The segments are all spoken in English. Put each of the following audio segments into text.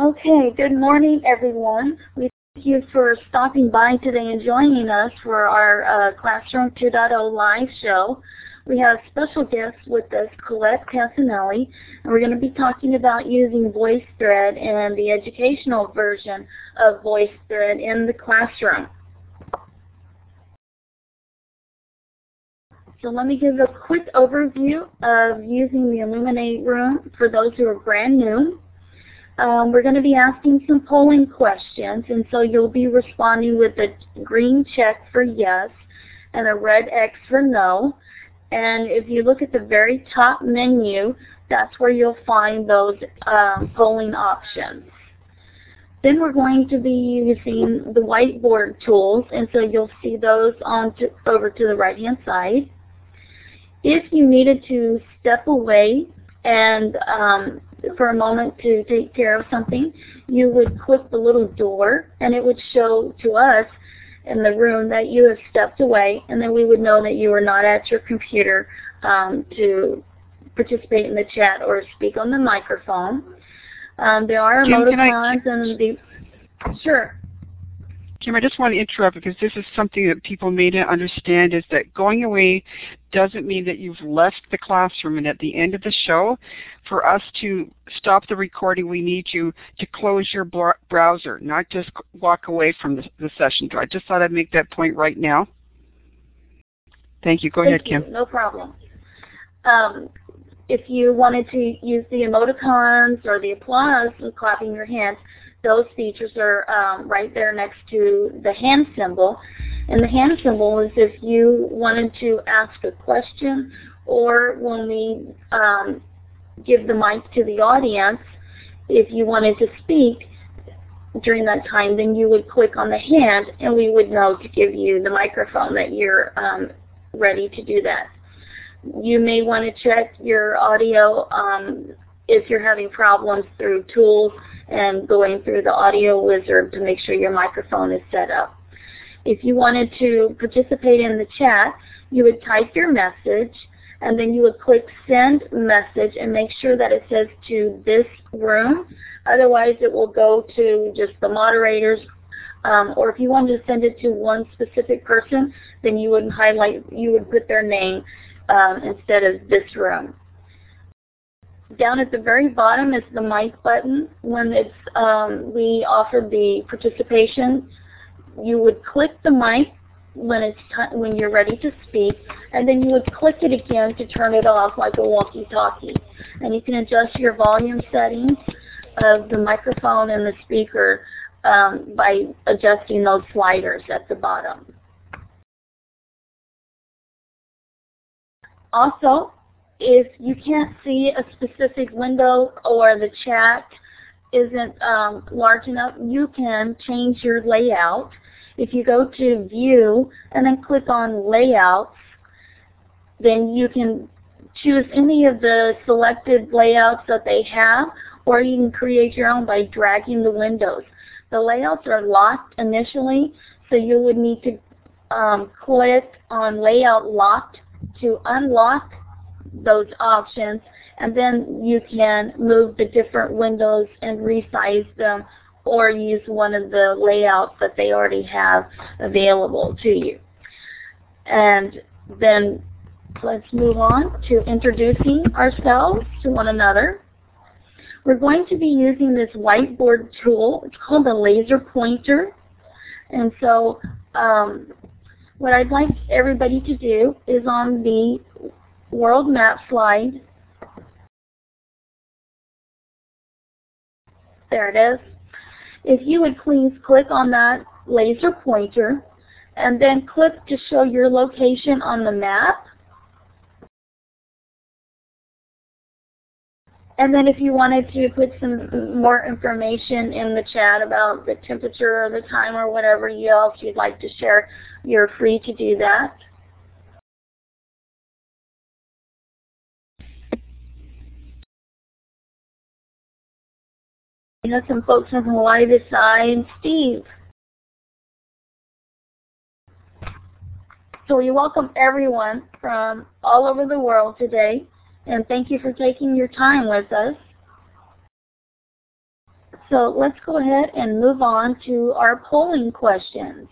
Okay, good morning everyone. We thank you for stopping by today and joining us for our uh, Classroom 2.0 live show. We have special guests with us, Colette Cassinelli, and we're going to be talking about using VoiceThread and the educational version of VoiceThread in the classroom. So let me give a quick overview of using the Elluminate room for those who are brand new. Um, we're going to be asking some polling questions, and so you'll be responding with a green check for yes and a red X for no. And if you look at the very top menu, that's where you'll find those um, polling options. Then we're going to be using the whiteboard tools, and so you'll see those on to, over to the right-hand side. If you needed to step away and um, for a moment to take care of something, you would click the little door and it would show to us in the room that you have stepped away and then we would know that you were not at your computer um, to participate in the chat or speak on the microphone. Um, there are Kim, emoticons and the sure. Kim, I just want to interrupt because this is something that people may not understand is that going away doesn't mean that you've left the classroom and at the end of the show, for us to stop the recording, we need you to close your browser, not just walk away from the, the session. I just thought I'd make that point right now. Thank you. Go Thank ahead, you. Kim. No problem. Um, if you wanted to use the emoticons or the applause and clapping your hands, those features are um, right there next to the hand symbol. And the hand symbol is if you wanted to ask a question or when we um, give the mic to the audience, if you wanted to speak during that time, then you would click on the hand and we would know to give you the microphone that you're um, ready to do that. You may want to check your audio um, if you're having problems through tools and going through the audio wizard to make sure your microphone is set up. If you wanted to participate in the chat, you would type your message and then you would click send message and make sure that it says to this room. Otherwise it will go to just the moderators um, or if you wanted to send it to one specific person, then you would highlight, you would put their name um, instead of this room. Down at the very bottom is the mic button. When it's um, we offer the participation, you would click the mic when it's when you're ready to speak, and then you would click it again to turn it off like a walkie-talkie. And you can adjust your volume settings of the microphone and the speaker um, by adjusting those sliders at the bottom. Also, if you can't see a specific window or the chat isn't um, large enough, you can change your layout. If you go to View and then click on Layouts, then you can choose any of the selected layouts that they have, or you can create your own by dragging the windows. The layouts are locked initially, so you would need to um, click on Layout Locked to unlock those options and then you can move the different windows and resize them or use one of the layouts that they already have available to you. And then let's move on to introducing ourselves to one another. We're going to be using this whiteboard tool. It's called a laser pointer. And so um, what I'd like everybody to do is on the world map slide. There it is. If you would please click on that laser pointer and then click to show your location on the map. And then if you wanted to put some more information in the chat about the temperature or the time or whatever else you'd like to share, you're free to do that. We have some folks from Hawaii this side. Steve. So we welcome everyone from all over the world today, and thank you for taking your time with us. So let's go ahead and move on to our polling questions.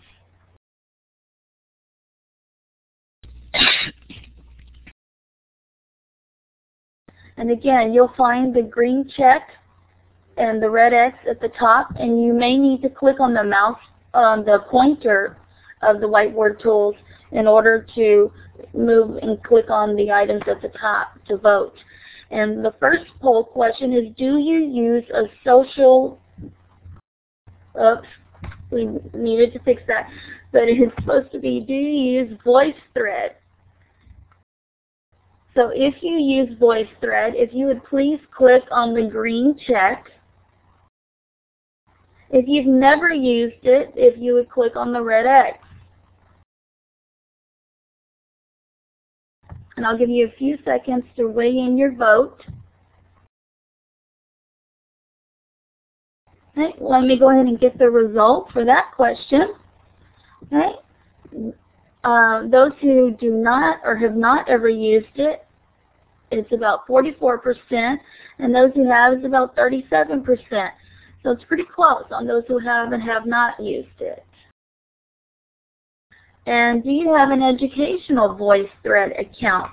And again, you'll find the green check and the red X at the top, and you may need to click on the mouse, on the pointer of the whiteboard tools in order to move and click on the items at the top to vote. And the first poll question is, do you use a social, oops, we needed to fix that, but it's supposed to be, do you use VoiceThread? So if you use VoiceThread, if you would please click on the green check. If you've never used it, if you would click on the red X. And I'll give you a few seconds to weigh in your vote. Okay, let me go ahead and get the result for that question. Okay. Uh, those who do not or have not ever used it, it's about 44%, and those who have is about 37%. So it's pretty close on those who have and have not used it. And do you have an educational VoiceThread account?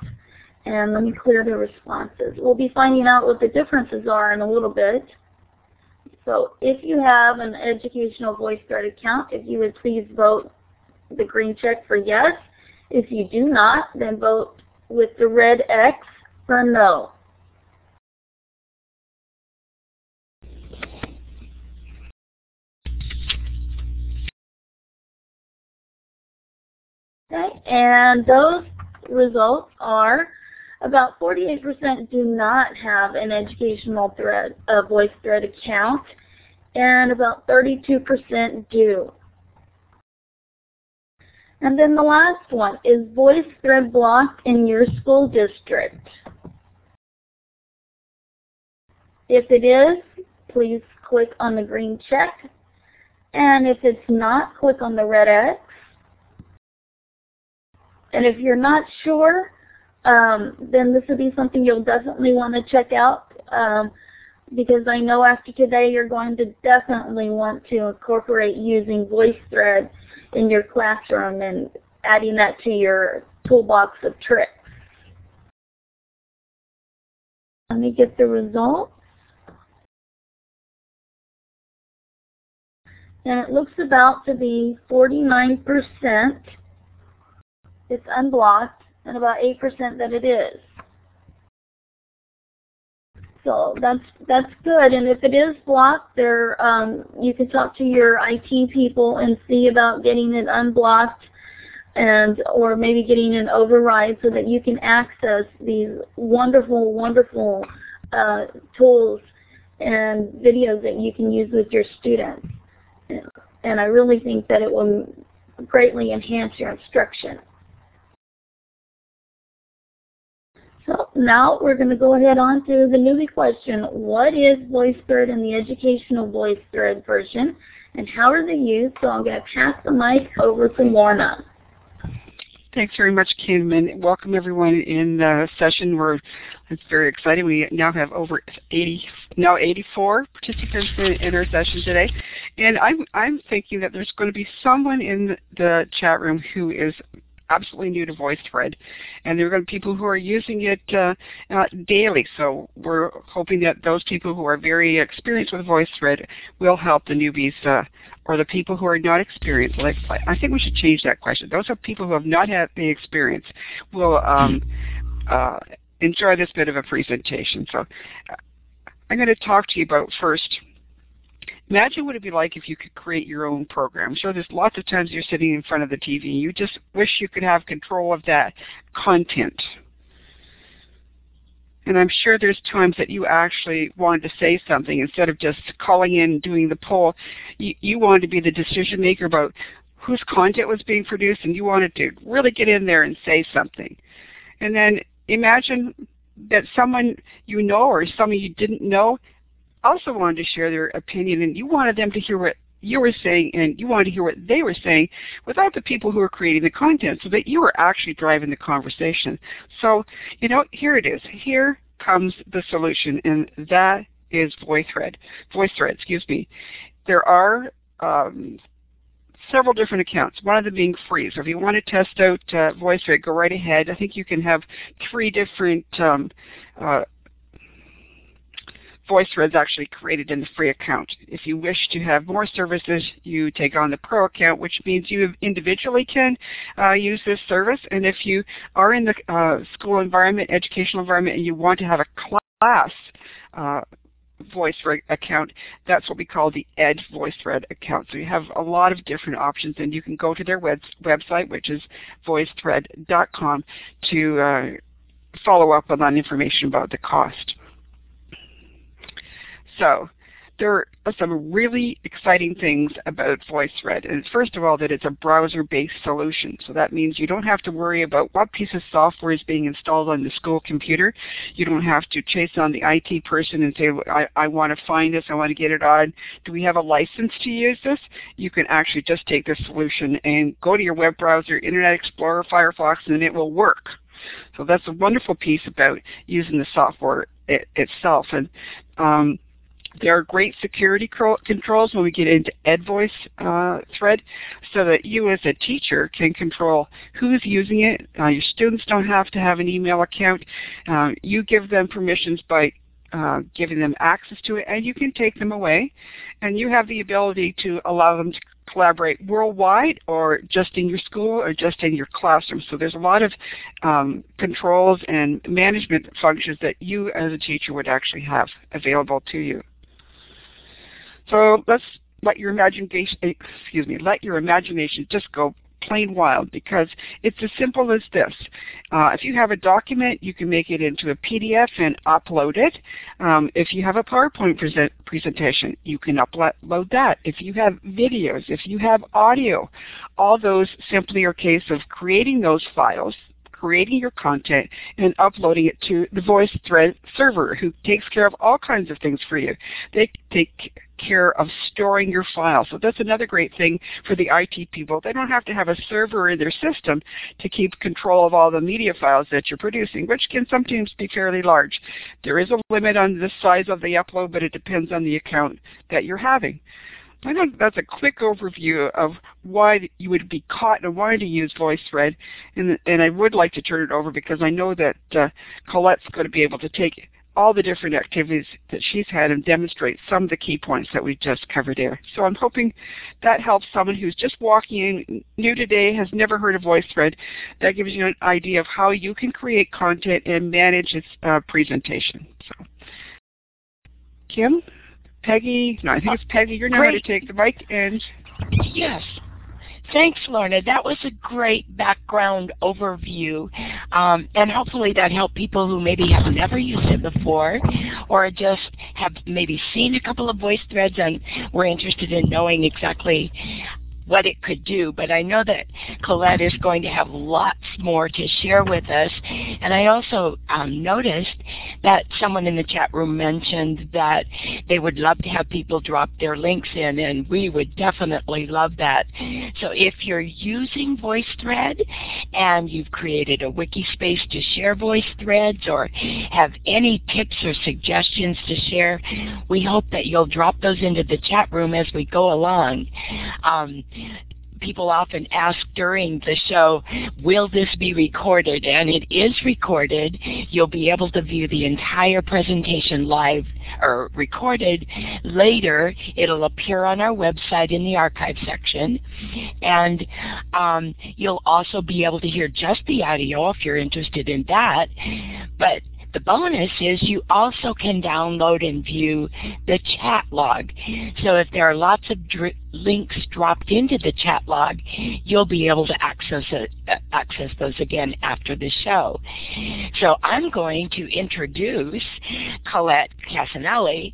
And let me clear the responses. We'll be finding out what the differences are in a little bit. So if you have an educational VoiceThread account, if you would please vote the green check for yes. If you do not, then vote with the red X for no. Okay, and those results are about 48% do not have an educational thread, a VoiceThread account, and about 32% do. And then the last one, is VoiceThread blocked in your school district? If it is, please click on the green check. And if it's not, click on the red X. And if you're not sure, um, then this would be something you'll definitely want to check out um, because I know after today you're going to definitely want to incorporate using VoiceThread in your classroom and adding that to your toolbox of tricks. Let me get the results. And it looks about to be 49% it's unblocked and about 8% that it is. So that's that's good. And if it is blocked, there um, you can talk to your IT people and see about getting it unblocked, and or maybe getting an override so that you can access these wonderful, wonderful uh, tools and videos that you can use with your students. And I really think that it will greatly enhance your instruction. So now we're going to go ahead on to the newbie question. What is VoiceThread in the educational VoiceThread version and how are they used? So I'm going to pass the mic over to Lorna. Thanks very much, Kim, and welcome everyone in the session. We're it's very exciting. We now have over 80, now 84 participants in, in our session today, and I'm I'm thinking that there's going to be someone in the chat room who is absolutely new to VoiceThread, and there are going to be people who are using it uh, uh, daily. So we're hoping that those people who are very experienced with VoiceThread will help the newbies uh, or the people who are not experienced. Like I think we should change that question. Those are people who have not had the experience will um, uh, enjoy this bit of a presentation. So uh, I'm going to talk to you about first Imagine what it'd be like if you could create your own program. Sure there's lots of times you're sitting in front of the TV and you just wish you could have control of that content. And I'm sure there's times that you actually wanted to say something instead of just calling in and doing the poll. You, you wanted to be the decision maker about whose content was being produced and you wanted to really get in there and say something. And then imagine that someone you know or someone you didn't know also wanted to share their opinion and you wanted them to hear what you were saying and you wanted to hear what they were saying without the people who were creating the content so that you were actually driving the conversation. So, you know, here it is. Here comes the solution and that is VoiceThread. VoiceThread, excuse me. There are um, several different accounts, one of them being free. So if you want to test out uh, VoiceThread, go right ahead. I think you can have three different um, uh, VoiceThread is actually created in the free account. If you wish to have more services, you take on the pro account, which means you individually can uh, use this service. And if you are in the uh, school environment, educational environment, and you want to have a class uh, voice account, that's what we call the Ed VoiceThread account. So you have a lot of different options, and you can go to their web website, which is voicethread.com, to uh, follow up on information about the cost. So there are some really exciting things about VoiceThread. And first of all, that it's a browser-based solution. So that means you don't have to worry about what piece of software is being installed on the school computer. You don't have to chase on the IT person and say, I, I want to find this, I want to get it on. Do we have a license to use this? You can actually just take this solution and go to your web browser, Internet Explorer, Firefox, and it will work. So that's a wonderful piece about using the software it, itself. And um, there are great security controls when we get into EdVoice uh, thread so that you as a teacher can control who's using it. Uh, your students don't have to have an email account. Uh, you give them permissions by uh, giving them access to it and you can take them away and you have the ability to allow them to collaborate worldwide or just in your school or just in your classroom. So there's a lot of um, controls and management functions that you as a teacher would actually have available to you. So let's let your imagination, excuse me, let your imagination just go plain wild because it's as simple as this. Uh, if you have a document, you can make it into a PDF and upload it. Um, if you have a PowerPoint present presentation, you can upload that. If you have videos, if you have audio, all those simply are a case of creating those files creating your content and uploading it to the VoiceThread server who takes care of all kinds of things for you. They take care of storing your files. So that's another great thing for the IT people. They don't have to have a server in their system to keep control of all the media files that you're producing, which can sometimes be fairly large. There is a limit on the size of the upload, but it depends on the account that you're having. I think that's a quick overview of why you would be caught and wanting to use VoiceThread. And, and I would like to turn it over because I know that uh, Colette's going to be able to take all the different activities that she's had and demonstrate some of the key points that we just covered there. So I'm hoping that helps someone who's just walking in new today, has never heard of VoiceThread. That gives you an idea of how you can create content and manage its uh, presentation. So, Kim? Peggy, no, I think it's Peggy. You're now going to take the mic and. Yes. Thanks, Lorna. That was a great background overview, um, and hopefully that helped people who maybe have never used it before, or just have maybe seen a couple of VoiceThreads and were interested in knowing exactly what it could do, but I know that Colette is going to have lots more to share with us. And I also um, noticed that someone in the chat room mentioned that they would love to have people drop their links in, and we would definitely love that. So if you're using VoiceThread and you've created a wiki space to share VoiceThreads or have any tips or suggestions to share, we hope that you'll drop those into the chat room as we go along. Um, people often ask during the show, will this be recorded? And it is recorded. You'll be able to view the entire presentation live or recorded later. It'll appear on our website in the archive section. And um, you'll also be able to hear just the audio if you're interested in that. But the bonus is you also can download and view the chat log. So if there are lots of links dropped into the chat log, you'll be able to access it, access those again after the show. So I'm going to introduce Colette Cassinelli,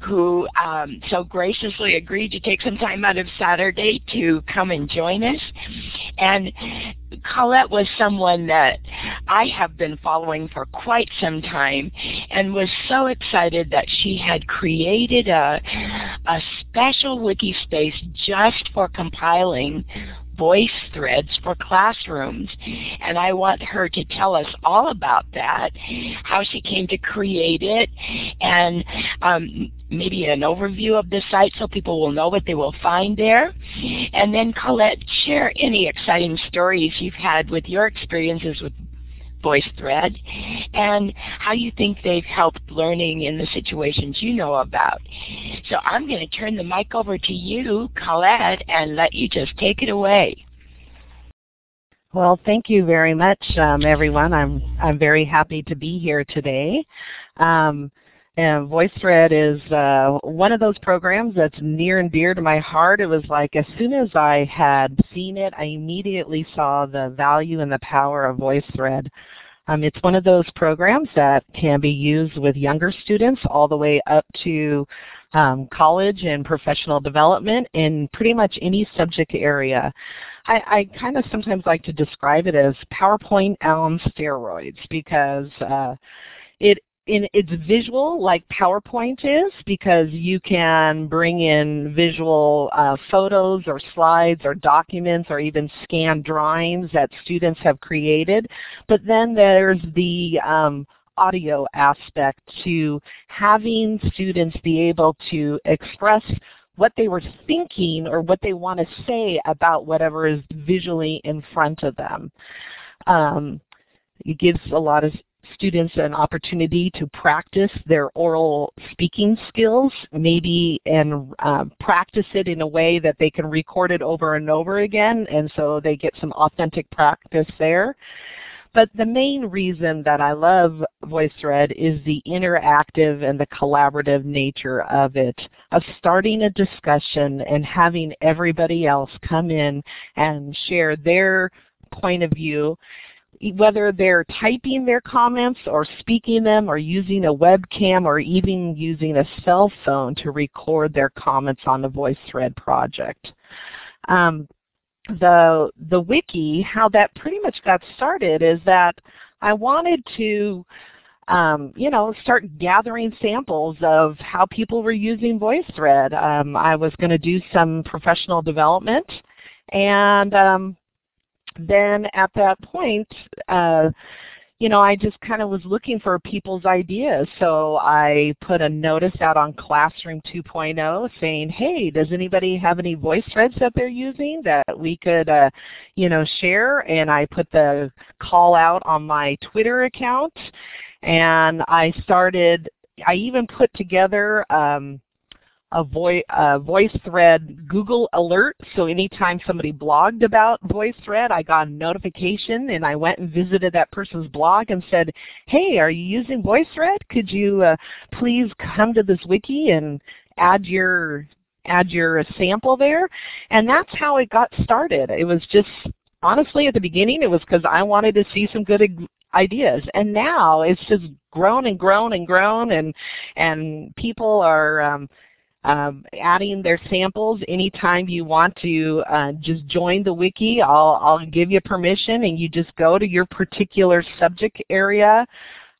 who um, so graciously agreed to take some time out of Saturday to come and join us. And Colette was someone that I have been following for quite some time and was so excited that she had created a, a special wiki space just for compiling voice threads for classrooms. And I want her to tell us all about that, how she came to create it, and um, maybe an overview of the site so people will know what they will find there. And then Colette, share any exciting stories you've had with your experiences with VoiceThread and how you think they've helped learning in the situations you know about. So I'm going to turn the mic over to you, Colette, and let you just take it away. Well, thank you very much, um, everyone. I'm I'm very happy to be here today. Um, and VoiceThread is uh, one of those programs that's near and dear to my heart. It was like as soon as I had seen it, I immediately saw the value and the power of VoiceThread. Um, it's one of those programs that can be used with younger students all the way up to um, college and professional development in pretty much any subject area. I, I kind of sometimes like to describe it as PowerPoint on steroids because uh, it in it's visual like PowerPoint is because you can bring in visual uh, photos or slides or documents or even scanned drawings that students have created. But then there's the um, audio aspect to having students be able to express what they were thinking or what they want to say about whatever is visually in front of them. Um, it gives a lot of students an opportunity to practice their oral speaking skills, maybe and uh, practice it in a way that they can record it over and over again, and so they get some authentic practice there. But the main reason that I love VoiceThread is the interactive and the collaborative nature of it, of starting a discussion and having everybody else come in and share their point of view whether they're typing their comments or speaking them or using a webcam or even using a cell phone to record their comments on the VoiceThread project. Um, the, the wiki, how that pretty much got started is that I wanted to um, you know, start gathering samples of how people were using VoiceThread. Um, I was going to do some professional development, and um, then at that point, uh, you know, I just kind of was looking for people's ideas. So I put a notice out on Classroom 2.0 saying, hey, does anybody have any voice threads that they're using that we could, uh, you know, share? And I put the call out on my Twitter account. And I started, I even put together um, a, voice, a VoiceThread Google alert. So anytime somebody blogged about VoiceThread, I got a notification and I went and visited that person's blog and said, hey, are you using VoiceThread? Could you uh, please come to this wiki and add your add your sample there? And that's how it got started. It was just honestly at the beginning it was because I wanted to see some good ideas and now it's just grown and grown and grown and and people are um, um, adding their samples anytime you want to uh, just join the wiki. I'll, I'll give you permission and you just go to your particular subject area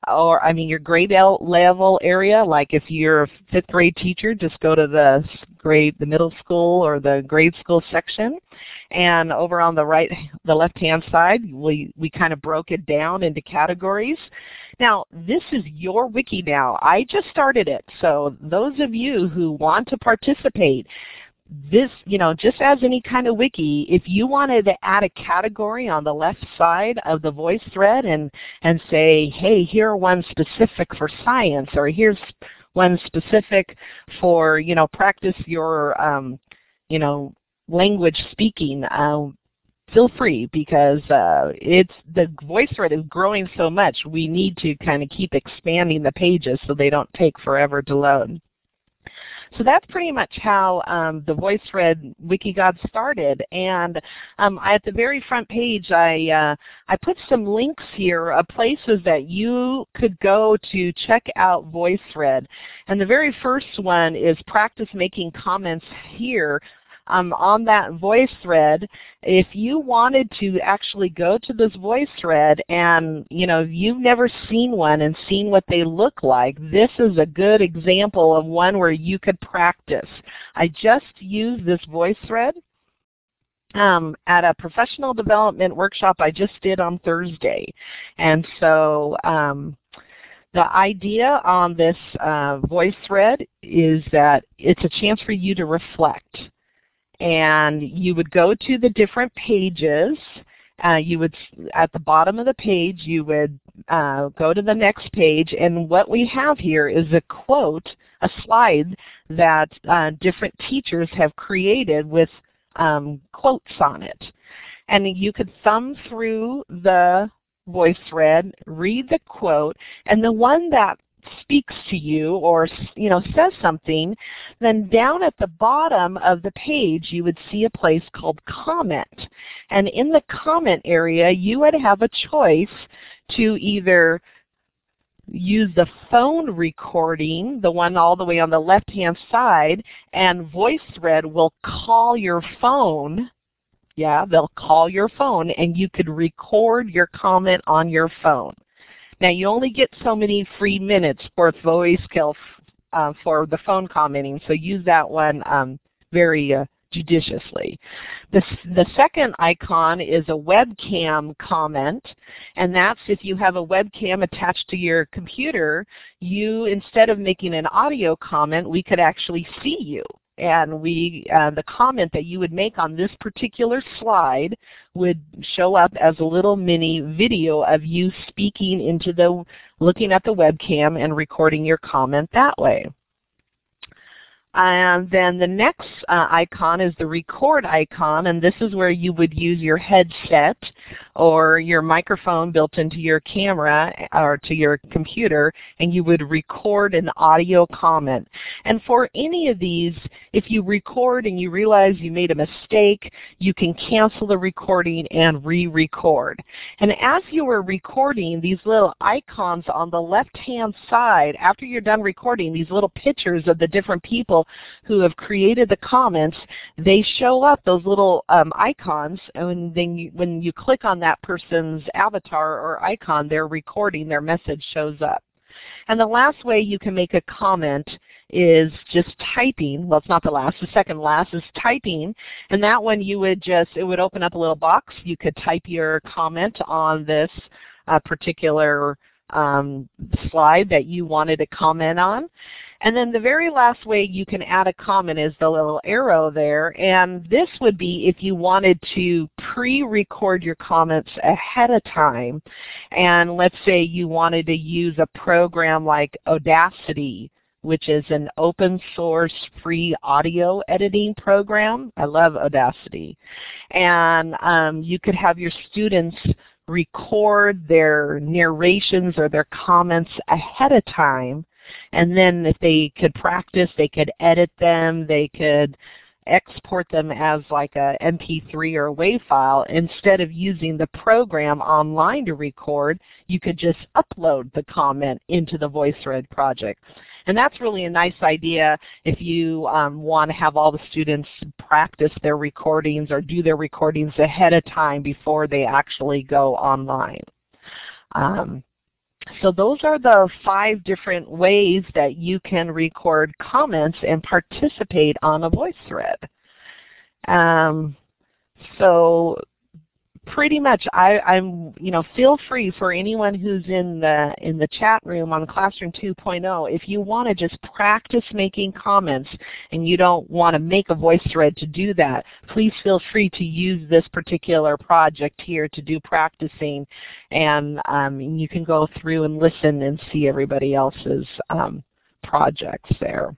or I mean your grade level area, like if you're a fifth grade teacher, just go to the grade, the middle school or the grade school section. And over on the right, the left hand side, we, we kind of broke it down into categories. Now, this is your wiki now. I just started it. So those of you who want to participate, this, you know, just as any kind of wiki, if you wanted to add a category on the left side of the voice thread and, and say, hey, here one specific for science, or here's one specific for, you know, practice your, um, you know, language speaking, uh, feel free because uh, it's the voice thread is growing so much. We need to kind of keep expanding the pages so they don't take forever to load. So that's pretty much how um, the VoiceThread wiki got started. And um, at the very front page, I uh, I put some links here of places that you could go to check out VoiceThread. And the very first one is practice making comments here um, on that voice thread, if you wanted to actually go to this voice thread and you know you've never seen one and seen what they look like, this is a good example of one where you could practice. I just used this voice thread um, at a professional development workshop I just did on Thursday. And so um, the idea on this uh, VoiceThread is that it's a chance for you to reflect. And you would go to the different pages. Uh, you would, at the bottom of the page, you would uh, go to the next page. And what we have here is a quote, a slide that uh, different teachers have created with um, quotes on it. And you could thumb through the VoiceThread, read the quote, and the one that speaks to you or you know says something, then down at the bottom of the page you would see a place called comment. And in the comment area you would have a choice to either use the phone recording, the one all the way on the left-hand side, and VoiceThread will call your phone. Yeah, they'll call your phone, and you could record your comment on your phone. Now, you only get so many free minutes for VoiceKill uh, for the phone commenting, so use that one um, very uh, judiciously. The, the second icon is a webcam comment, and that's if you have a webcam attached to your computer, you, instead of making an audio comment, we could actually see you. And we, uh, the comment that you would make on this particular slide would show up as a little mini video of you speaking into the, looking at the webcam and recording your comment that way. And then the next uh, icon is the record icon, and this is where you would use your headset or your microphone built into your camera or to your computer, and you would record an audio comment. And for any of these, if you record and you realize you made a mistake, you can cancel the recording and re-record. And as you are recording, these little icons on the left-hand side, after you're done recording, these little pictures of the different people who have created the comments, they show up, those little um, icons, and then you, when you click on that person's avatar or icon, their recording, their message shows up. And the last way you can make a comment is just typing. Well, it's not the last. The second last is typing. And that one you would just, it would open up a little box. You could type your comment on this uh, particular um, slide that you wanted to comment on. And then the very last way you can add a comment is the little arrow there. And this would be if you wanted to pre-record your comments ahead of time. And let's say you wanted to use a program like Audacity which is an open source free audio editing program. I love Audacity. And um, you could have your students record their narrations or their comments ahead of time. And then if they could practice, they could edit them, they could export them as like a MP3 or a WAV file. Instead of using the program online to record, you could just upload the comment into the VoiceThread project. And that's really a nice idea if you um, want to have all the students practice their recordings or do their recordings ahead of time before they actually go online. Um, so those are the five different ways that you can record comments and participate on a voice thread. Um, so pretty much I, I'm you know feel free for anyone who's in the in the chat room on Classroom 2.0 if you want to just practice making comments and you don't want to make a voice thread to do that please feel free to use this particular project here to do practicing and um, you can go through and listen and see everybody else's um, projects there.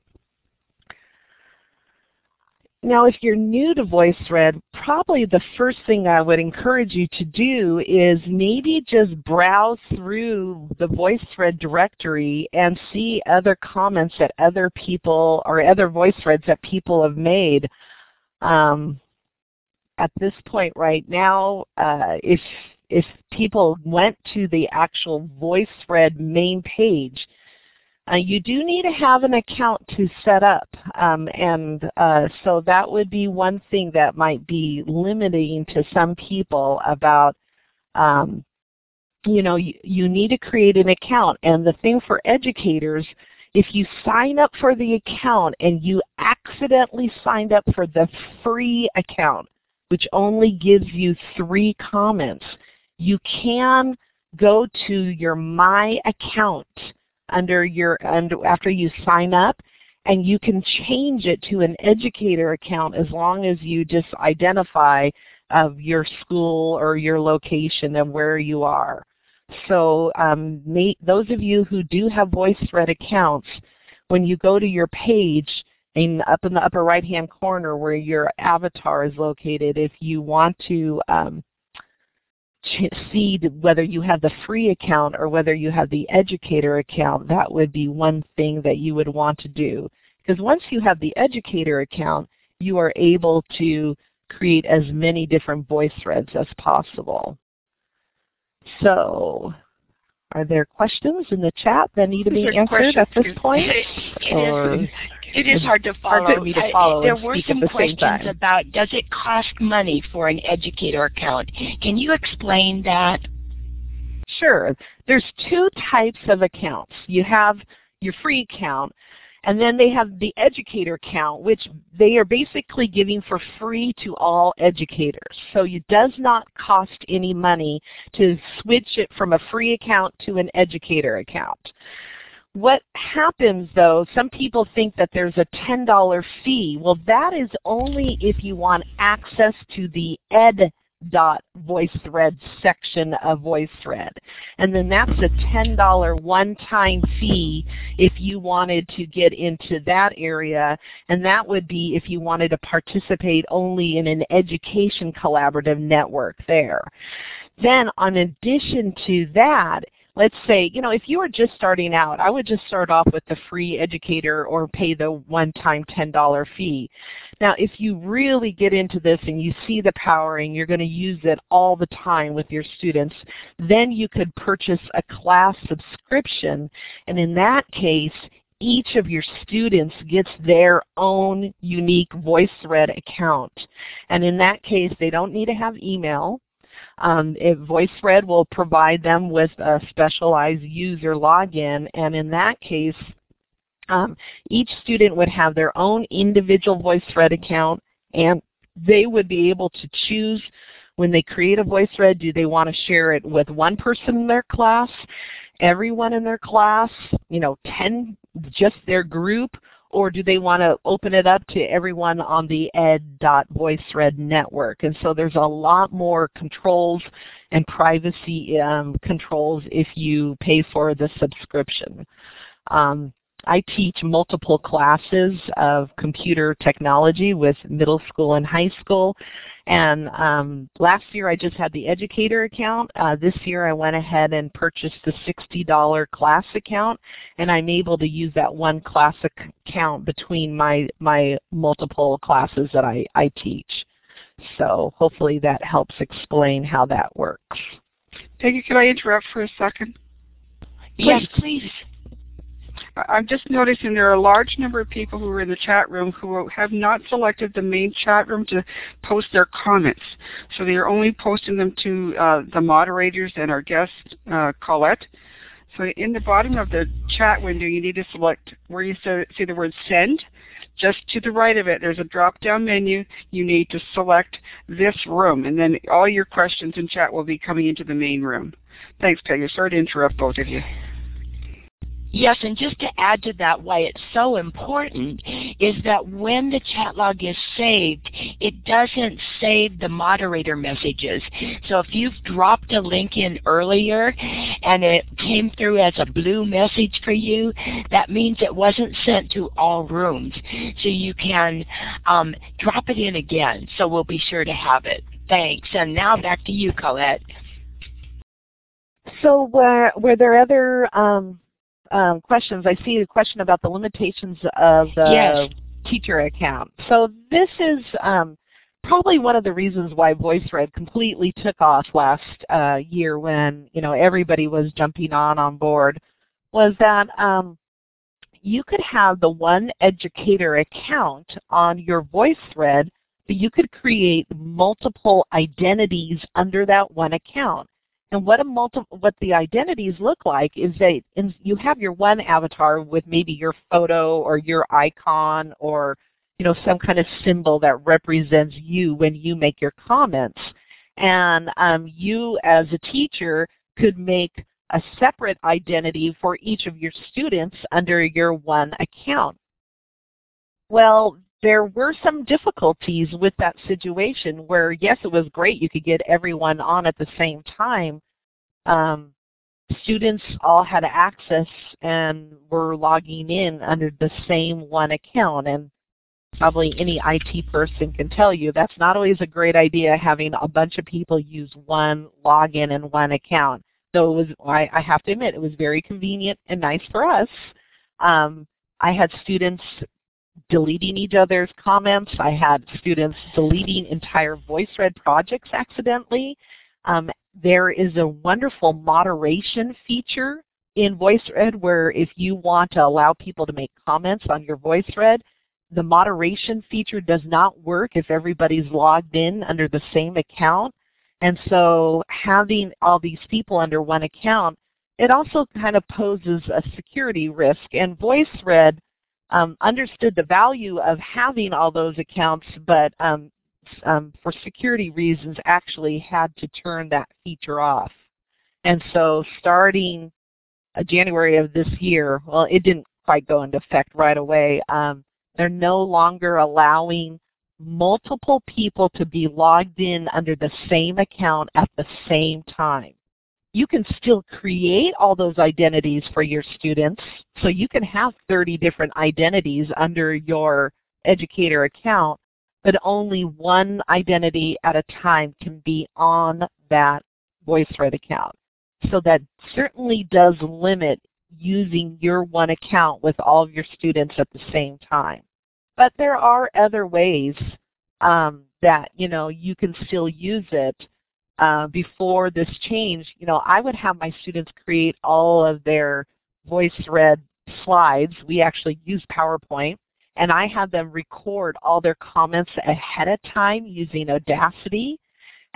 Now, if you're new to VoiceThread, probably the first thing I would encourage you to do is maybe just browse through the VoiceThread directory and see other comments that other people or other VoiceThreads that people have made. Um, at this point right now, uh, if if people went to the actual VoiceThread main page, uh, you do need to have an account to set up, um, and uh, so that would be one thing that might be limiting to some people about, um, you know, you, you need to create an account. And the thing for educators, if you sign up for the account and you accidentally signed up for the free account, which only gives you three comments. You can go to your My Account under your under, after you sign up and you can change it to an educator account as long as you just identify of your school or your location and where you are. So um, may, those of you who do have VoiceThread accounts, when you go to your page, and up in the upper right hand corner where your avatar is located, if you want to um, see whether you have the free account or whether you have the educator account, that would be one thing that you would want to do. Because once you have the educator account, you are able to create as many different voice threads as possible. So, are there questions in the chat that need to be answered at this point? It, it is hard to follow. Hard for me to follow I, there were some questions about does it cost money for an educator account? Can you explain that? Sure. There's two types of accounts. You have your free account, and then they have the educator account, which they are basically giving for free to all educators. So it does not cost any money to switch it from a free account to an educator account. What happens though, some people think that there's a $10 fee. Well, that is only if you want access to the ed dot VoiceThread section of VoiceThread. And then that's a $10 one-time fee if you wanted to get into that area. And that would be if you wanted to participate only in an education collaborative network there. Then on addition to that, let's say, you know, if you are just starting out, I would just start off with the free educator or pay the one-time $10 fee. Now, if you really get into this and you see the powering, you're going to use it all the time with your students, then you could purchase a class subscription. And in that case, each of your students gets their own unique VoiceThread account. And in that case, they don't need to have email. Um, VoiceThread will provide them with a specialized user login, and in that case, um, each student would have their own individual VoiceThread account, and they would be able to choose when they create a VoiceThread, do they want to share it with one person in their class, everyone in their class, you know, 10, just their group, or do they want to open it up to everyone on the ed.voicethread network? And so there's a lot more controls and privacy um, controls if you pay for the subscription. Um, I teach multiple classes of computer technology with middle school and high school. And um, last year I just had the educator account. Uh, this year I went ahead and purchased the $60 class account, and I'm able to use that one class account between my, my multiple classes that I, I teach. So hopefully that helps explain how that works. Peggy, can I interrupt for a second? Yes, please. I'm just noticing there are a large number of people who are in the chat room who have not selected the main chat room to post their comments. So they are only posting them to uh, the moderators and our guest, uh, Colette. So in the bottom of the chat window, you need to select where you see the word send. Just to the right of it, there's a drop-down menu. You need to select this room, and then all your questions in chat will be coming into the main room. Thanks, Peggy. Sorry to interrupt both of you. Yes, and just to add to that, why it's so important is that when the chat log is saved, it doesn't save the moderator messages. So if you've dropped a link in earlier and it came through as a blue message for you, that means it wasn't sent to all rooms. So you can um, drop it in again. So we'll be sure to have it. Thanks. And now back to you, Colette. So were, were there other um, um, questions. I see a question about the limitations of the yes. teacher account. So this is um, probably one of the reasons why VoiceThread completely took off last uh, year when you know everybody was jumping on on board was that um, you could have the one educator account on your VoiceThread, but you could create multiple identities under that one account. And what a multi what the identities look like is that in, you have your one avatar with maybe your photo or your icon or you know, some kind of symbol that represents you when you make your comments. And um, you as a teacher could make a separate identity for each of your students under your one account. Well, there were some difficulties with that situation where, yes, it was great you could get everyone on at the same time. Um, students all had access and were logging in under the same one account. And probably any IT person can tell you that's not always a great idea having a bunch of people use one login and one account. So it was, I, have to admit, it was very convenient and nice for us. Um, I had students deleting each other's comments. I had students deleting entire VoiceThread projects accidentally. Um, there is a wonderful moderation feature in VoiceThread where if you want to allow people to make comments on your VoiceThread, the moderation feature does not work if everybody's logged in under the same account. And so having all these people under one account, it also kind of poses a security risk. And VoiceThread um, understood the value of having all those accounts, but um, um, for security reasons actually had to turn that feature off. And so starting uh, January of this year, well, it didn't quite go into effect right away. Um, they're no longer allowing multiple people to be logged in under the same account at the same time. You can still create all those identities for your students. So you can have 30 different identities under your educator account, but only one identity at a time can be on that VoiceThread account. So that certainly does limit using your one account with all of your students at the same time. But there are other ways um, that you know you can still use it. Uh, before this change, you know, I would have my students create all of their VoiceThread slides. We actually use PowerPoint, and I had them record all their comments ahead of time using Audacity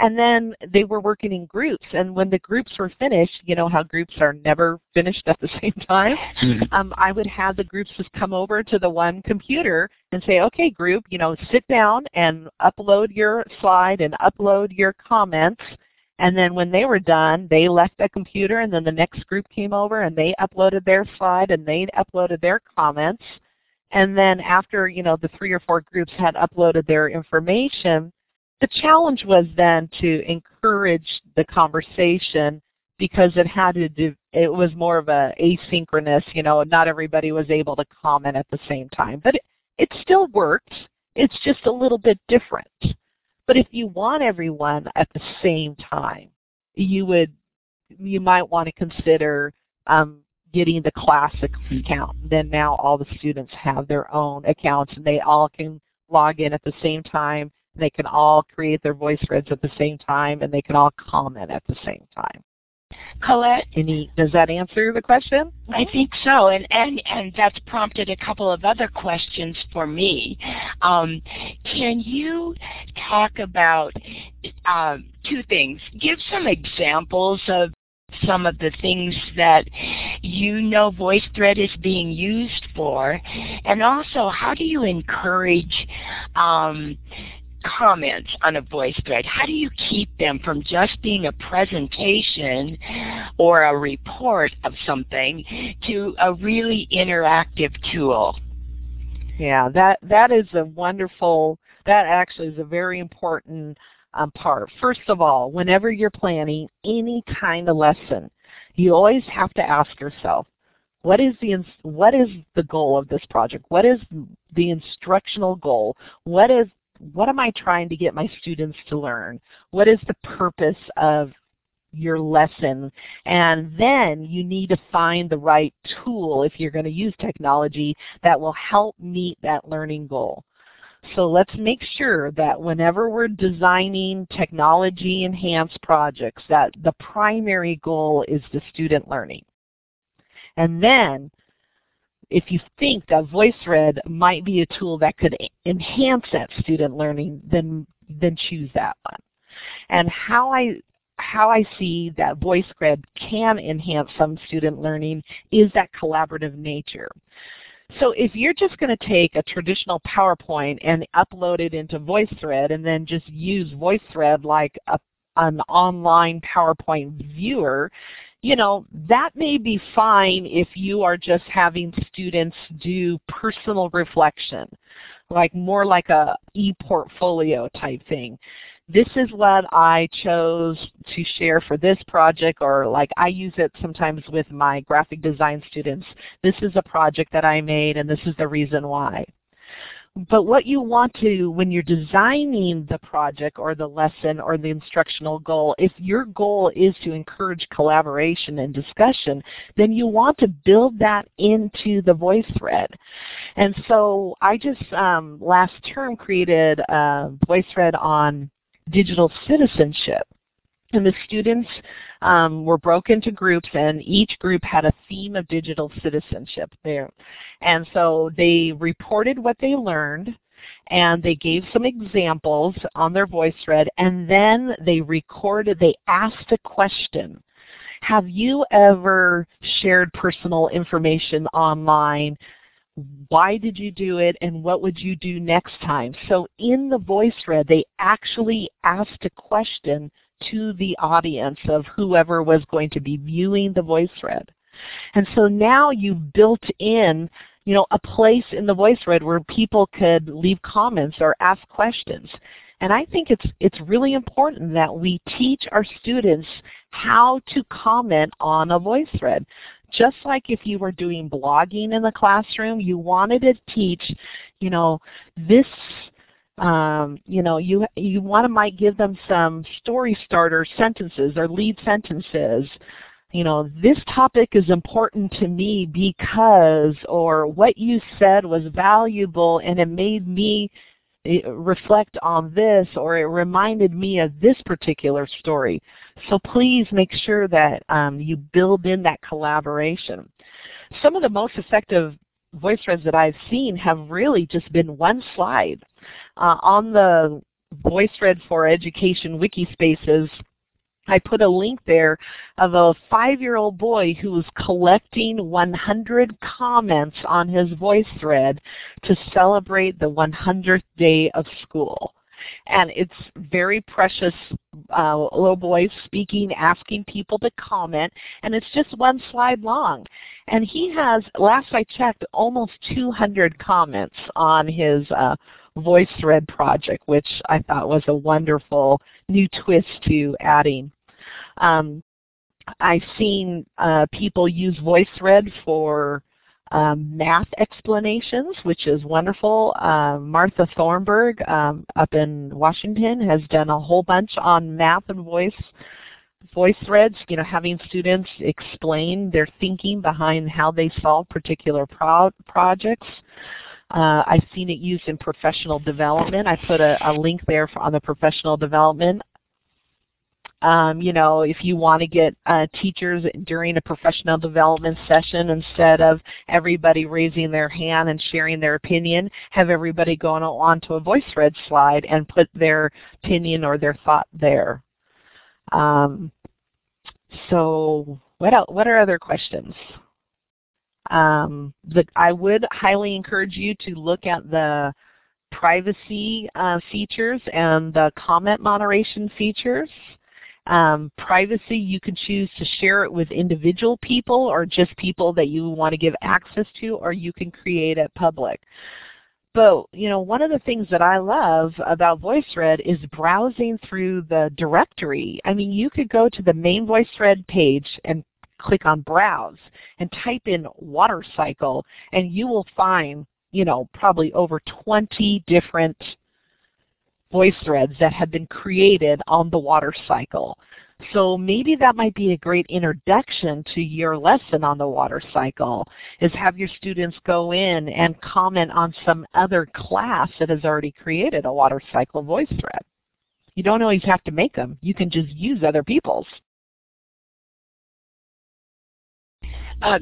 and then they were working in groups. And when the groups were finished, you know how groups are never finished at the same time, mm-hmm. um, I would have the groups just come over to the one computer and say, okay, group, you know, sit down and upload your slide and upload your comments. And then when they were done, they left the computer and then the next group came over and they uploaded their slide and they uploaded their comments. And then after, you know, the three or four groups had uploaded their information, the challenge was then to encourage the conversation because it had to do, it was more of a asynchronous, you know, not everybody was able to comment at the same time. But it, it still worked. It's just a little bit different. But if you want everyone at the same time, you would, you might want to consider um, getting the classic account. Then now all the students have their own accounts and they all can log in at the same time they can all create their VoiceThreads at the same time, and they can all comment at the same time. Colette, Any, does that answer the question? I think so, and and and that's prompted a couple of other questions for me. Um, can you talk about um, two things? Give some examples of some of the things that you know VoiceThread is being used for, and also how do you encourage um, comments on a voice thread? How do you keep them from just being a presentation or a report of something to a really interactive tool? Yeah, that that is a wonderful. That actually is a very important um, part. First of all, whenever you're planning any kind of lesson, you always have to ask yourself, what is the what is the goal of this project? What is the instructional goal? What is what am I trying to get my students to learn? What is the purpose of your lesson? And then you need to find the right tool if you're going to use technology that will help meet that learning goal. So let's make sure that whenever we're designing technology enhanced projects that the primary goal is the student learning. And then if you think that VoiceThread might be a tool that could enhance that student learning, then then choose that one. And how I how I see that VoiceThread can enhance some student learning is that collaborative nature. So if you're just going to take a traditional PowerPoint and upload it into VoiceThread and then just use VoiceThread like a, an online PowerPoint viewer, you know, that may be fine if you are just having students do personal reflection, like more like a e-portfolio type thing this is what I chose to share for this project or like I use it sometimes with my graphic design students. This is a project that I made and this is the reason why. But what you want to, when you're designing the project or the lesson or the instructional goal, if your goal is to encourage collaboration and discussion, then you want to build that into the voice thread. And so I just um, last term created a voice thread on digital citizenship. And the students um, were broken into groups and each group had a theme of digital citizenship there. And so they reported what they learned and they gave some examples on their voice thread and then they recorded, they asked a question. Have you ever shared personal information online why did you do it and what would you do next time. So in the voice thread, they actually asked a question to the audience of whoever was going to be viewing the voice thread. And so now you've built in you know, a place in the voice thread where people could leave comments or ask questions. And I think it's, it's really important that we teach our students how to comment on a voice thread. Just like if you were doing blogging in the classroom, you wanted to teach, you know, this um, you know, you you want to might give them some story starter sentences or lead sentences. You know, this topic is important to me because, or what you said was valuable and it made me reflect on this or it reminded me of this particular story. So please make sure that um, you build in that collaboration. Some of the most effective voice threads that I've seen have really just been one slide. Uh, on the voice thread for education wiki spaces I put a link there of a five-year-old boy who was collecting 100 comments on his voice thread to celebrate the 100th day of school. And it's very precious uh, little boy speaking, asking people to comment, and it's just one slide long. And he has, last I checked, almost 200 comments on his uh, voice thread project, which I thought was a wonderful new twist to adding um, I've seen uh, people use VoiceThread for um, math explanations, which is wonderful. Uh, Martha Thornburg um, up in Washington has done a whole bunch on math and voice voice threads, you know, having students explain their thinking behind how they solve particular pro projects. Uh, I've seen it used in professional development. I put a, a link there for, on the professional development. Um, you know, if you want to get uh, teachers during a professional development session, instead of everybody raising their hand and sharing their opinion, have everybody go on onto a VoiceThread slide and put their opinion or their thought there. Um, so what else, what are other questions? Um, the, I would highly encourage you to look at the privacy uh, features and the comment moderation features. Um, privacy, you can choose to share it with individual people or just people that you want to give access to, or you can create it public. But you know, one of the things that I love about VoiceThread is browsing through the directory. I mean, you could go to the main VoiceThread page and click on Browse and type in water cycle, and you will find, you know, probably over 20 different voice threads that have been created on the water cycle. So maybe that might be a great introduction to your lesson on the water cycle, is have your students go in and comment on some other class that has already created a water cycle voice thread. You don't always have to make them. You can just use other people's. Uh,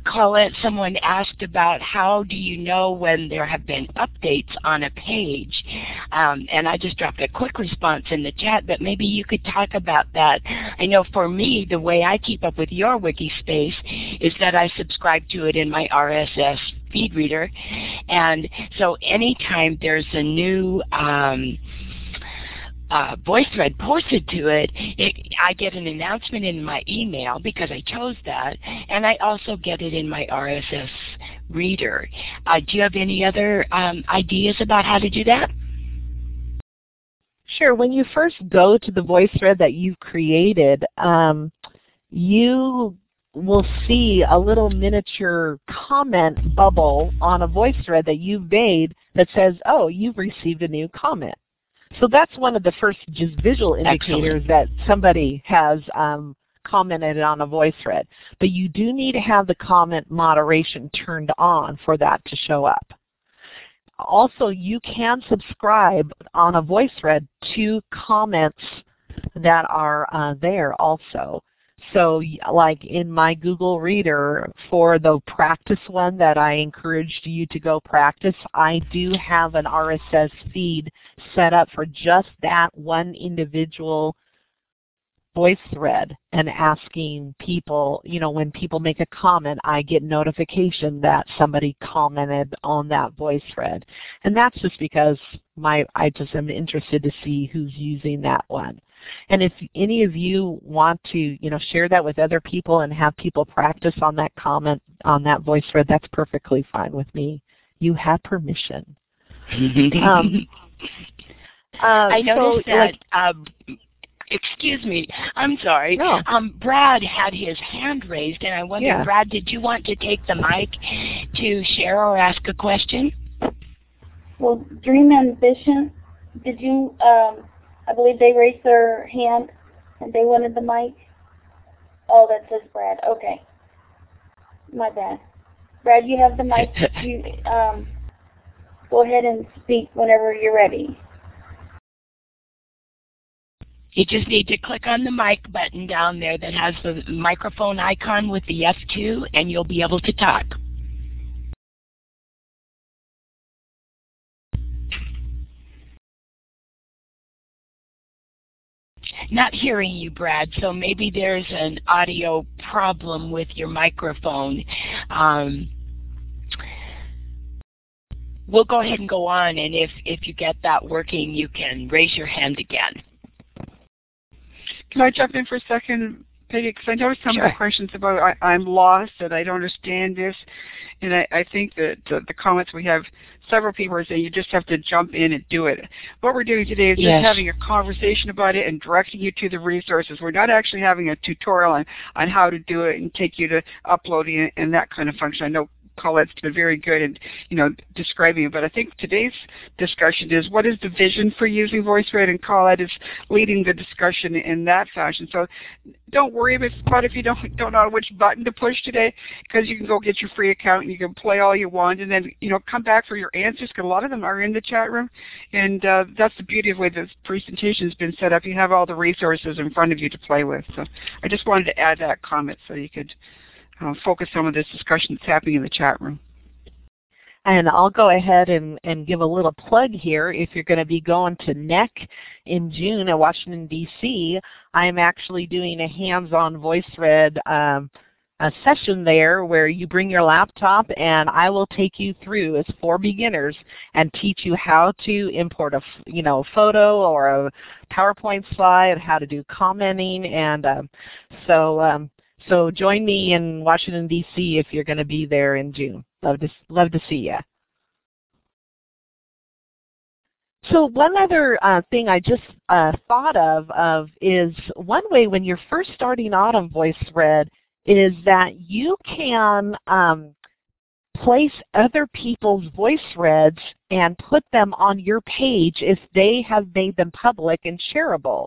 someone asked about how do you know when there have been updates on a page. Um, and I just dropped a quick response in the chat, but maybe you could talk about that. I know for me, the way I keep up with your wiki space is that I subscribe to it in my RSS feed reader, and so anytime there's a new um, uh, VoiceThread posted to it, it, I get an announcement in my email because I chose that, and I also get it in my RSS reader. Uh, do you have any other um, ideas about how to do that? Sure. When you first go to the VoiceThread that you've created, um, you will see a little miniature comment bubble on a VoiceThread that you've made that says, oh, you've received a new comment. So that's one of the first just visual indicators Excellent. that somebody has um, commented on a VoiceThread. But you do need to have the comment moderation turned on for that to show up. Also, you can subscribe on a VoiceThread to comments that are uh, there also. So like in my Google Reader for the practice one that I encouraged you to go practice, I do have an RSS feed set up for just that one individual voice thread and asking people, you know, when people make a comment, I get notification that somebody commented on that voice thread. And that's just because my I just am interested to see who's using that one. And if any of you want to, you know, share that with other people and have people practice on that comment on that voice thread, that's perfectly fine with me. You have permission. um, uh, I noticed so, that. Like, um, excuse me, I'm sorry. No. Um, Brad had his hand raised, and I wonder, yeah. Brad, did you want to take the mic to share or ask a question? Well, Dream Ambition, did you um, I believe they raised their hand and they wanted the mic. Oh, that says Brad. Okay. My bad. Brad, you have the mic. you um, go ahead and speak whenever you're ready. You just need to click on the mic button down there that has the microphone icon with the F2 and you'll be able to talk. Not hearing you, Brad. So maybe there's an audio problem with your microphone. Um, we'll go ahead and go on, and if, if you get that working, you can raise your hand again. Can I jump in for a second? Peggy, because I know some sure. of the questions about I, am lost and I don't understand this, and I, I think that the, the, comments we have several people are saying you just have to jump in and do it. What we're doing today is yes. just having a conversation about it and directing you to the resources. We're not actually having a tutorial on, on how to do it and take you to uploading it and that kind of function. I know Colette's been very good in, you know, describing it. But I think today's discussion is what is the vision for using VoiceThread, and Colette is leading the discussion in that fashion. So don't worry about if you don't don't know which button to push today, because you can go get your free account and you can play all you want, and then you know come back for your answers. Because a lot of them are in the chat room, and uh, that's the beauty of the way this presentation has been set up. You have all the resources in front of you to play with. So I just wanted to add that comment so you could uh, focus some of this discussion that's happening in the chat room. And I'll go ahead and, and give a little plug here. If you're going to be going to NECC in June at Washington, D.C., I'm actually doing a hands-on VoiceThread um, a session there where you bring your laptop and I will take you through as for beginners and teach you how to import a you know photo or a PowerPoint slide, how to do commenting, and um, so um, so join me in Washington, D.C. if you're going to be there in June. Love to, love to see you. So one other uh, thing I just uh, thought of, of is one way when you're first starting out on VoiceThread is that you can um, place other people's voice threads and put them on your page if they have made them public and shareable.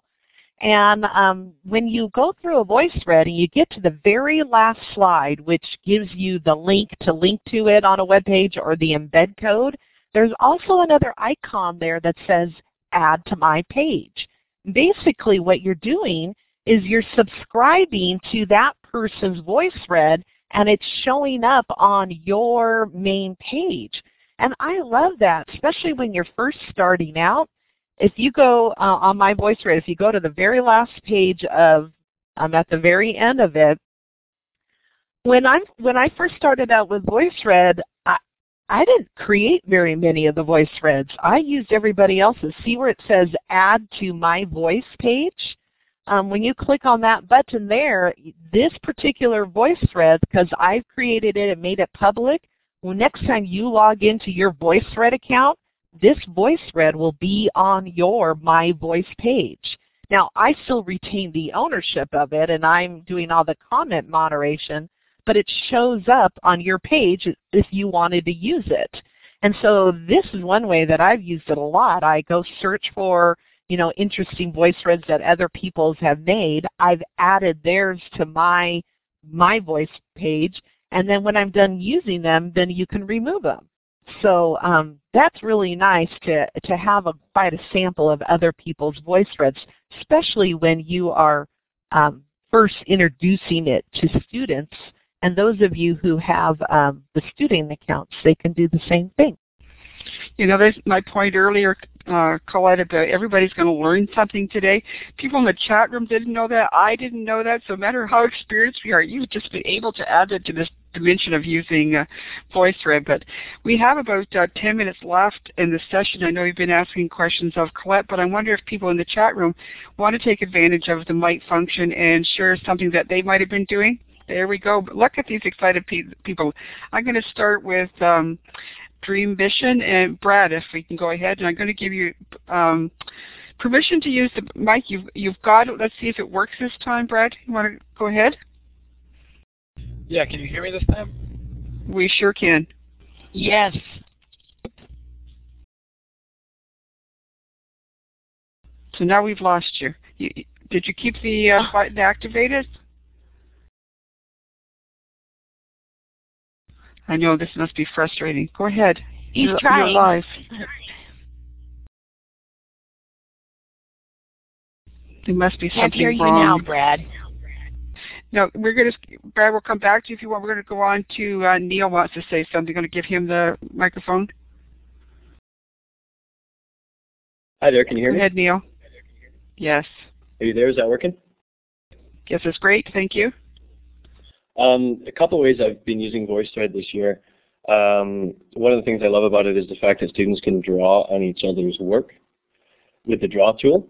And um, when you go through a voice thread and you get to the very last slide, which gives you the link to link to it on a web page or the embed code, there's also another icon there that says add to my page. Basically what you're doing is you're subscribing to that person's voice thread and it's showing up on your main page. And I love that, especially when you're first starting out if you go uh, on my VoiceThread, if you go to the very last page of, I'm at the very end of it, when I when I first started out with VoiceThread, I, I didn't create very many of the voice threads. I used everybody else's. See where it says add to my voice page? Um, when you click on that button there, this particular voice thread, because I've created it and made it public, well, next time you log into your VoiceThread account, this VoiceThread will be on your My Voice page. Now, I still retain the ownership of it, and I'm doing all the comment moderation, but it shows up on your page if you wanted to use it. And so this is one way that I've used it a lot. I go search for you know, interesting voice threads that other people's have made. I've added theirs to my my voice page, and then when I'm done using them, then you can remove them. So um, that's really nice to to have a, quite a sample of other people's voice threads, especially when you are um, first introducing it to students. And those of you who have um, the student accounts, they can do the same thing. You know, there's my point earlier, uh, Colette, about everybody's going to learn something today. People in the chat room didn't know that. I didn't know that. So no matter how experienced we are, you've just been able to add it to this dimension of using uh, VoiceThread. But we have about uh, 10 minutes left in the session. I know you've been asking questions of Colette, but I wonder if people in the chat room want to take advantage of the mic function and share something that they might have been doing. There we go. Look at these excited pe people. I'm going to start with um, Dream Mission. And Brad, if we can go ahead, and I'm going to give you um, permission to use the mic. You've, you've got it. Let's see if it works this time, Brad. You want to go ahead? Yeah, can you hear me this time? We sure can. Yes. So now we've lost you. you did you keep the uh, button activated? I know this must be frustrating. Go ahead. He's you're, trying. You're live. There must be Can't something hear you wrong. now, Brad. No, we're going to, Brad, we'll come back to you if you want. We're going to go on to uh, Neil wants to say something. Going to give him the microphone. Hi there, can you hear go me? ahead, Neil. Yes. Are you there? Is that working? Yes, that's great. Thank you. Um, a couple of ways I've been using VoiceThread this year. Um, one of the things I love about it is the fact that students can draw on each other's work with the draw tool.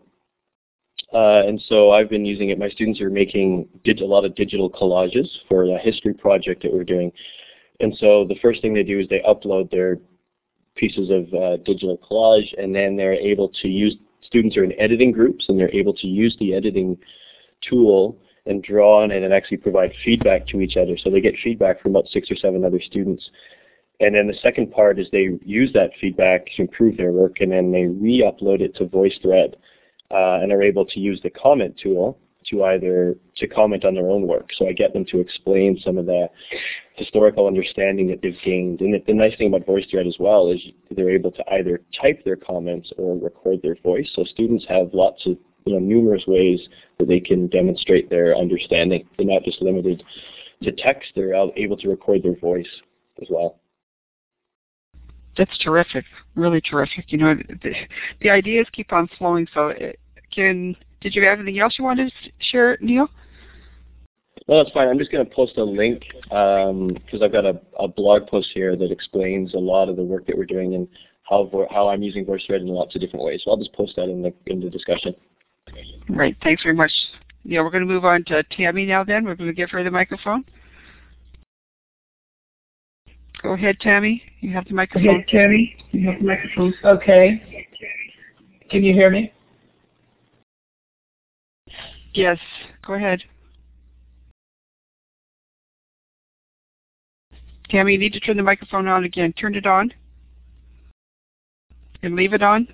Uh, and so I've been using it. My students are making a lot of digital collages for a history project that we're doing. And so the first thing they do is they upload their pieces of uh, digital collage and then they're able to use, students are in editing groups and they're able to use the editing tool and draw on it and actually provide feedback to each other. So they get feedback from about six or seven other students. And then the second part is they use that feedback to improve their work and then they re-upload it to VoiceThread uh, and are able to use the comment tool to either to comment on their own work. So I get them to explain some of the historical understanding that they've gained. And the, the nice thing about VoiceThread as well is they're able to either type their comments or record their voice. So students have lots of you know, numerous ways that they can demonstrate their understanding. They're not just limited to text, they're able to record their voice as well. That's terrific, really terrific. You know, the, the ideas keep on flowing. So, uh, can did you have anything else you wanted to share, Neil? No, that's fine. I'm just going to post a link because um, I've got a, a, blog post here that explains a lot of the work that we're doing and how how I'm using VoiceThread in lots of different ways. So I'll just post that in the in the discussion. Right. Thanks very much. Yeah, we're going to move on to Tammy now. Then we're going to give her the microphone. Go ahead, Tammy. You have the microphone. Go ahead, Tammy. You have the microphone. Okay. Can you hear me? Yes. Go ahead. Tammy, you need to turn the microphone on again. Turn it on. And leave it on.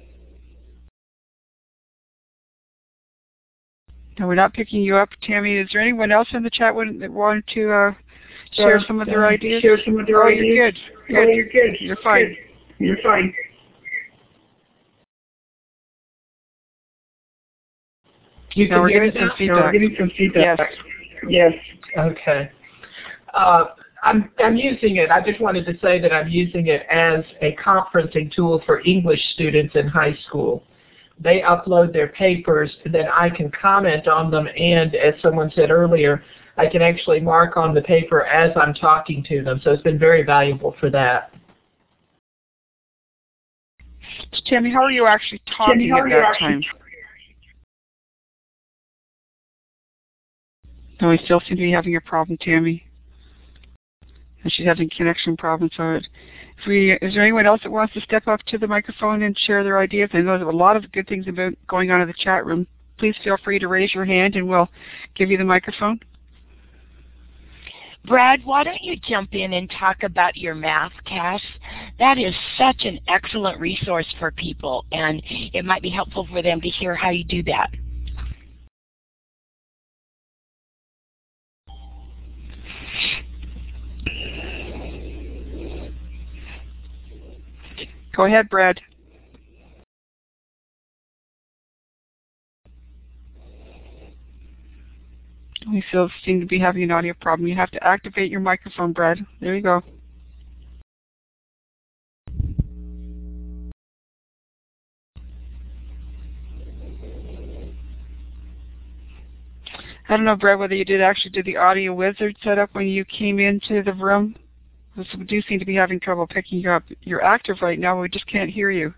No, we're not picking you up, Tammy. Is there anyone else in the chat that wanted to uh, share some of their ideas? Share some of their oh, ideas. You're good. good. Oh, you're good. You're fine. Good. You're fine. You no, can we're getting some feedback. No, we're getting some feedback. Yes. Yes. Okay. Uh, I'm, I'm using it. I just wanted to say that I'm using it as a conferencing tool for English students in high school they upload their papers, then I can comment on them, and as someone said earlier, I can actually mark on the paper as I'm talking to them. So it's been very valuable for that. Tammy, how are you actually talking at that time? No, we still seem to be having a problem, Tammy. And she's having connection problems. So, if we, is there anyone else that wants to step up to the microphone and share their ideas? I know there's a lot of good things about going on in the chat room. Please feel free to raise your hand, and we'll give you the microphone. Brad, why don't you jump in and talk about your math cache? That is such an excellent resource for people, and it might be helpful for them to hear how you do that. Go ahead, Brad. We still seem to be having an audio problem. You have to activate your microphone, Brad. There you go. I don't know, Brad, whether you did actually do the audio wizard setup when you came into the room. We do seem to be having trouble picking you up. You're active right now, we just can't hear you.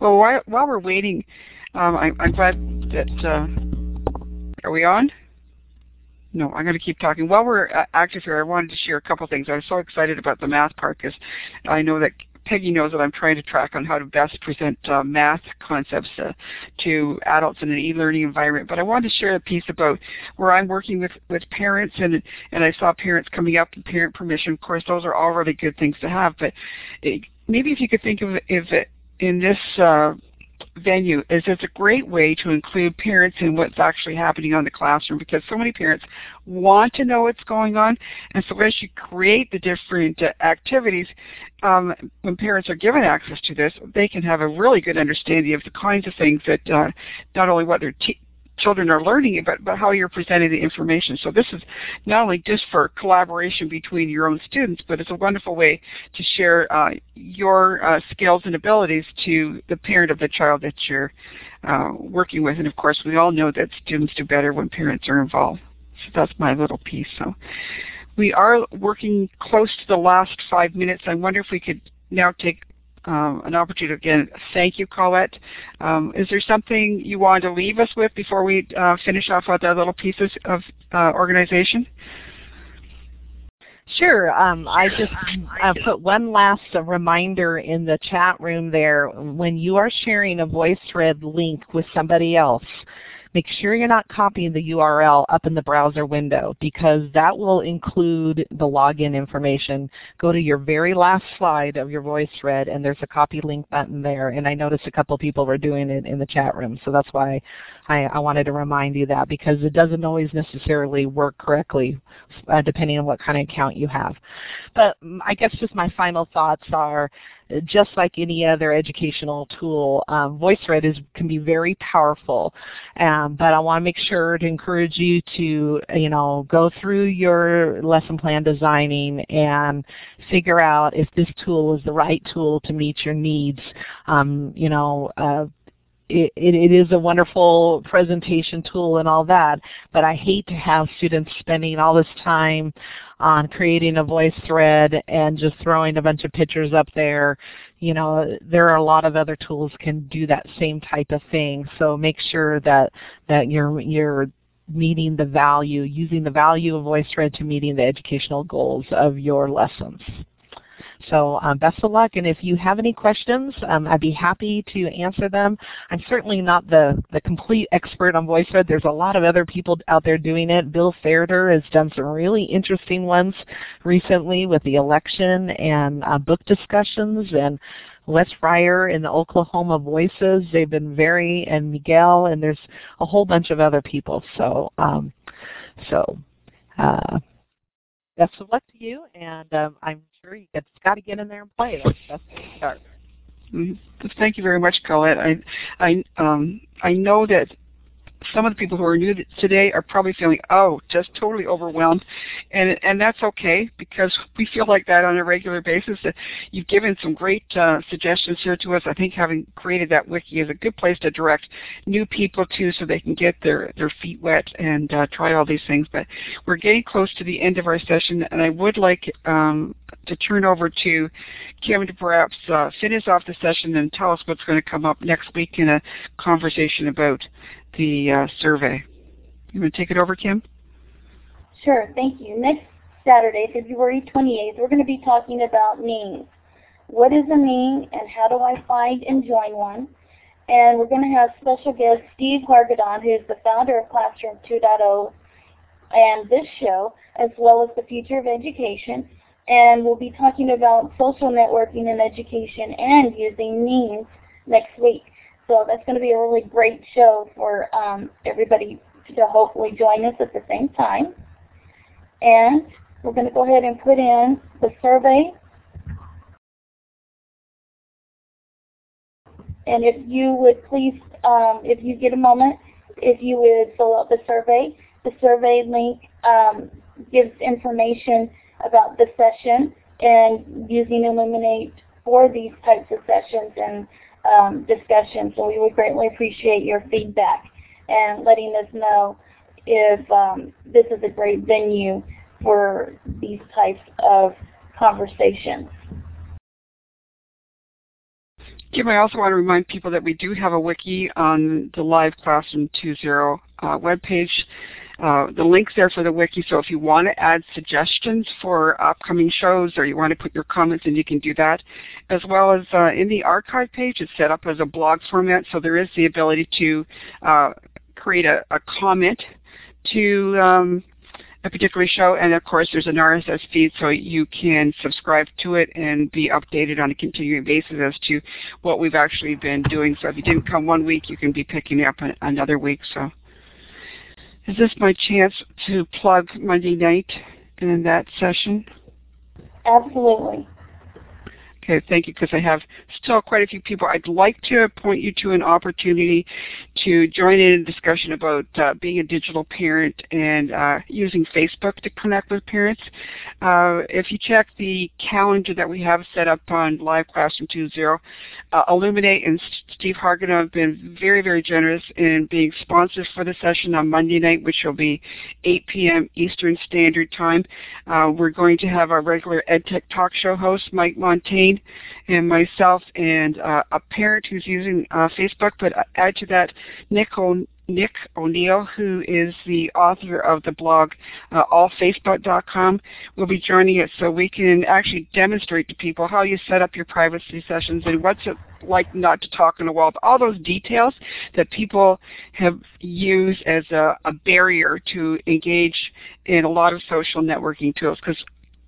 Well, while, while we're waiting, um, I, I'm glad that, uh, are we on? No, I'm going to keep talking. While we're active here, I wanted to share a couple things. I was so excited about the math part because I know that Peggy knows that I'm trying to track on how to best present uh, math concepts uh, to adults in an e-learning environment. But I wanted to share a piece about where I'm working with, with parents and, and I saw parents coming up and parent permission. Of course, those are all really good things to have. But it, maybe if you could think of if it in this uh, venue is it's a great way to include parents in what's actually happening on the classroom because so many parents want to know what's going on. And so as you create the different uh, activities um, when parents are given access to this they can have a really good understanding of the kinds of things that uh, not only what they're children are learning but, but how you're presenting the information. So this is not only just for collaboration between your own students, but it's a wonderful way to share uh, your uh, skills and abilities to the parent of the child that you're uh, working with. And of course, we all know that students do better when parents are involved. So that's my little piece. So we are working close to the last five minutes. I wonder if we could now take um, an opportunity again. Thank you, Colette. Um, is there something you wanted to leave us with before we uh, finish off with our little pieces of uh, organization? Sure. Um, I just uh, put one last reminder in the chat room there. When you are sharing a VoiceThread link with somebody else, make sure you're not copying the URL up in the browser window because that will include the login information. Go to your very last slide of your VoiceThread and there's a copy link button there and I noticed a couple people were doing it in the chat room so that's why I, I wanted to remind you that because it doesn't always necessarily work correctly uh, depending on what kind of account you have. But mm, I guess just my final thoughts are just like any other educational tool, um, VoiceThread is, can be very powerful. Um, but I want to make sure to encourage you to, you know, go through your lesson plan designing and figure out if this tool is the right tool to meet your needs. Um, you know, uh, it, it is a wonderful presentation tool and all that, but I hate to have students spending all this time on creating a voice thread and just throwing a bunch of pictures up there. You know, there are a lot of other tools can do that same type of thing. So make sure that that you're you're meeting the value, using the value of VoiceThread to meeting the educational goals of your lessons. So um, best of luck, and if you have any questions, um, I'd be happy to answer them. I'm certainly not the, the complete expert on VoiceThread. There's a lot of other people out there doing it. Bill Ferriter has done some really interesting ones recently with the election and uh, book discussions, and Wes Fryer in the Oklahoma Voices. They've been very, and Miguel, and there's a whole bunch of other people. So, um, so uh, best of luck to you, and um, I'm sure you just got to get in there and play. That's the start. Mm-hmm. Thank you very much, Colette. I I um I know that some of the people who are new today are probably feeling, oh, just totally overwhelmed, and and that's okay because we feel like that on a regular basis. You've given some great uh, suggestions here to us. I think having created that wiki is a good place to direct new people to, so they can get their their feet wet and uh, try all these things. But we're getting close to the end of our session, and I would like um, to turn over to Kim to perhaps uh, finish off the session and tell us what's going to come up next week in a conversation about the uh, survey. You want to take it over, Kim? Sure, thank you. Next Saturday, February 28th, we're going to be talking about Nings. What is a Ning and how do I find and join one? And we're going to have special guest Steve Hargadon, who's the founder of Classroom 2.0 and this show, as well as the future of education. And we'll be talking about social networking in education and using Nings next week. So that's going to be a really great show for um, everybody to hopefully join us at the same time. And we're going to go ahead and put in the survey. And if you would please, um, if you get a moment, if you would fill out the survey. The survey link um, gives information about the session and using Elluminate for these types of sessions and um, discussion. So we would greatly appreciate your feedback and letting us know if um, this is a great venue for these types of conversations. Kim, I also want to remind people that we do have a wiki on the Live Classroom 2.0 uh, webpage. Uh, the link's there for the wiki, so if you want to add suggestions for upcoming shows or you want to put your comments in, you can do that. As well as uh, in the archive page, it's set up as a blog format, so there is the ability to uh, create a, a, comment to um, a particular show, and of course there's an RSS feed so you can subscribe to it and be updated on a continuing basis as to what we've actually been doing. So if you didn't come one week, you can be picking up another week. So. Is this my chance to plug Monday night in that session? Absolutely. Okay, thank you, because I have still quite a few people. I'd like to point you to an opportunity to join in a discussion about uh, being a digital parent and uh, using Facebook to connect with parents. Uh, if you check the calendar that we have set up on Live Classroom 2.0, uh, Elluminate and Steve Hargadon have been very, very generous in being sponsors for the session on Monday night, which will be 8 p.m. Eastern Standard Time. Uh, we're going to have our regular EdTech Talk Show host, Mike Montaigne, and myself and uh, a parent who's using uh, Facebook, but add to that Nick Nick O'Neill, who is the author of the blog uh, allfacebook.com, will be joining us so we can actually demonstrate to people how you set up your privacy sessions and what's it like not to talk on a wall. All those details that people have used as a, a barrier to engage in a lot of social networking tools because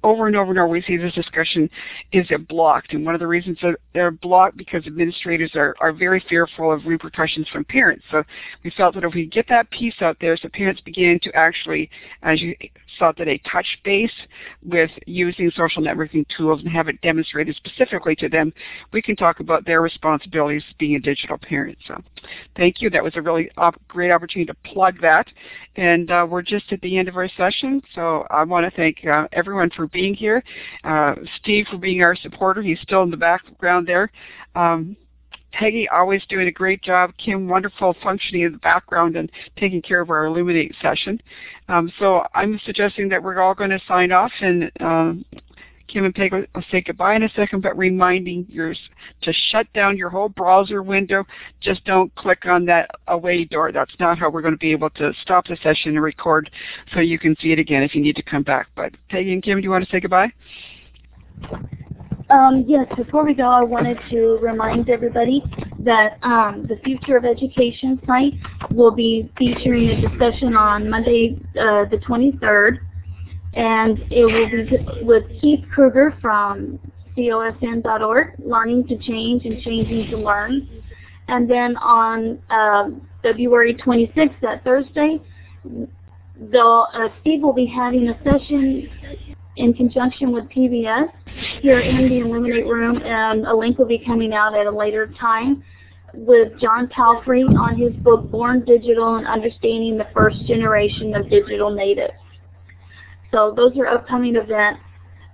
over and over and over we see this discussion, is it blocked? And one of the reasons that they're blocked because administrators are, are very fearful of repercussions from parents. So we felt that if we get that piece out there so parents begin to actually, as you saw today, touch base with using social networking tools and have it demonstrated specifically to them, we can talk about their responsibilities being a digital parent. So thank you. That was a really op great opportunity to plug that. And uh, we're just at the end of our session, so I want to thank uh, everyone for being here. Uh, Steve for being our supporter. He's still in the background there. Um, Peggy always doing a great job. Kim, wonderful functioning in the background and taking care of our Elluminate session. Um, so I'm suggesting that we're all going to sign off and um, Kim and Peg will say goodbye in a second, but reminding yours to shut down your whole browser window. Just don't click on that away door. That's not how we're going to be able to stop the session and record so you can see it again if you need to come back. But Peggy and Kim, do you want to say goodbye? Um, yes, before we go, I wanted to remind everybody that um, the Future of Education site will be featuring a discussion on Monday, uh, the 23rd, and it will be with Keith Krueger from cosn.org, Learning to Change and Changing to Learn. And then on uh, February 26th, that Thursday, uh, Steve will be having a session in conjunction with PBS here in the Elluminate room, and a link will be coming out at a later time with John Palfrey on his book Born Digital and Understanding the First Generation of Digital Natives. So those are upcoming events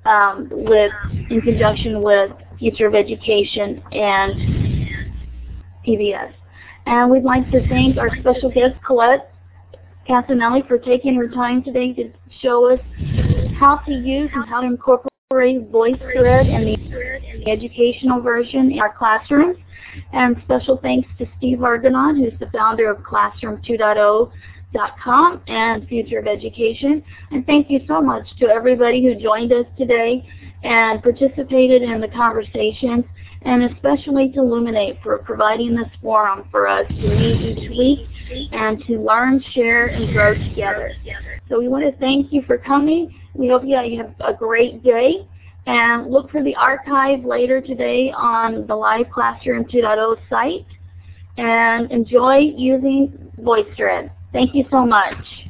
um, with in conjunction with Future of Education and PBS. And we'd like to thank our special guest, Colette Cassinelli, for taking her time today to show us how to use and how to incorporate VoiceThread and the educational version in our classrooms. And special thanks to Steve Hargadon, who's the founder of Classroom 2.0.com and Future of Education. And thank you so much to everybody who joined us today and participated in the conversations, and especially to Elluminate for providing this forum for us to meet each week and to learn, share, and grow together. So we want to thank you for coming. We hope you have a great day. And look for the archive later today on the Live Classroom 2.0 site. And enjoy using VoiceThread. Thank you so much.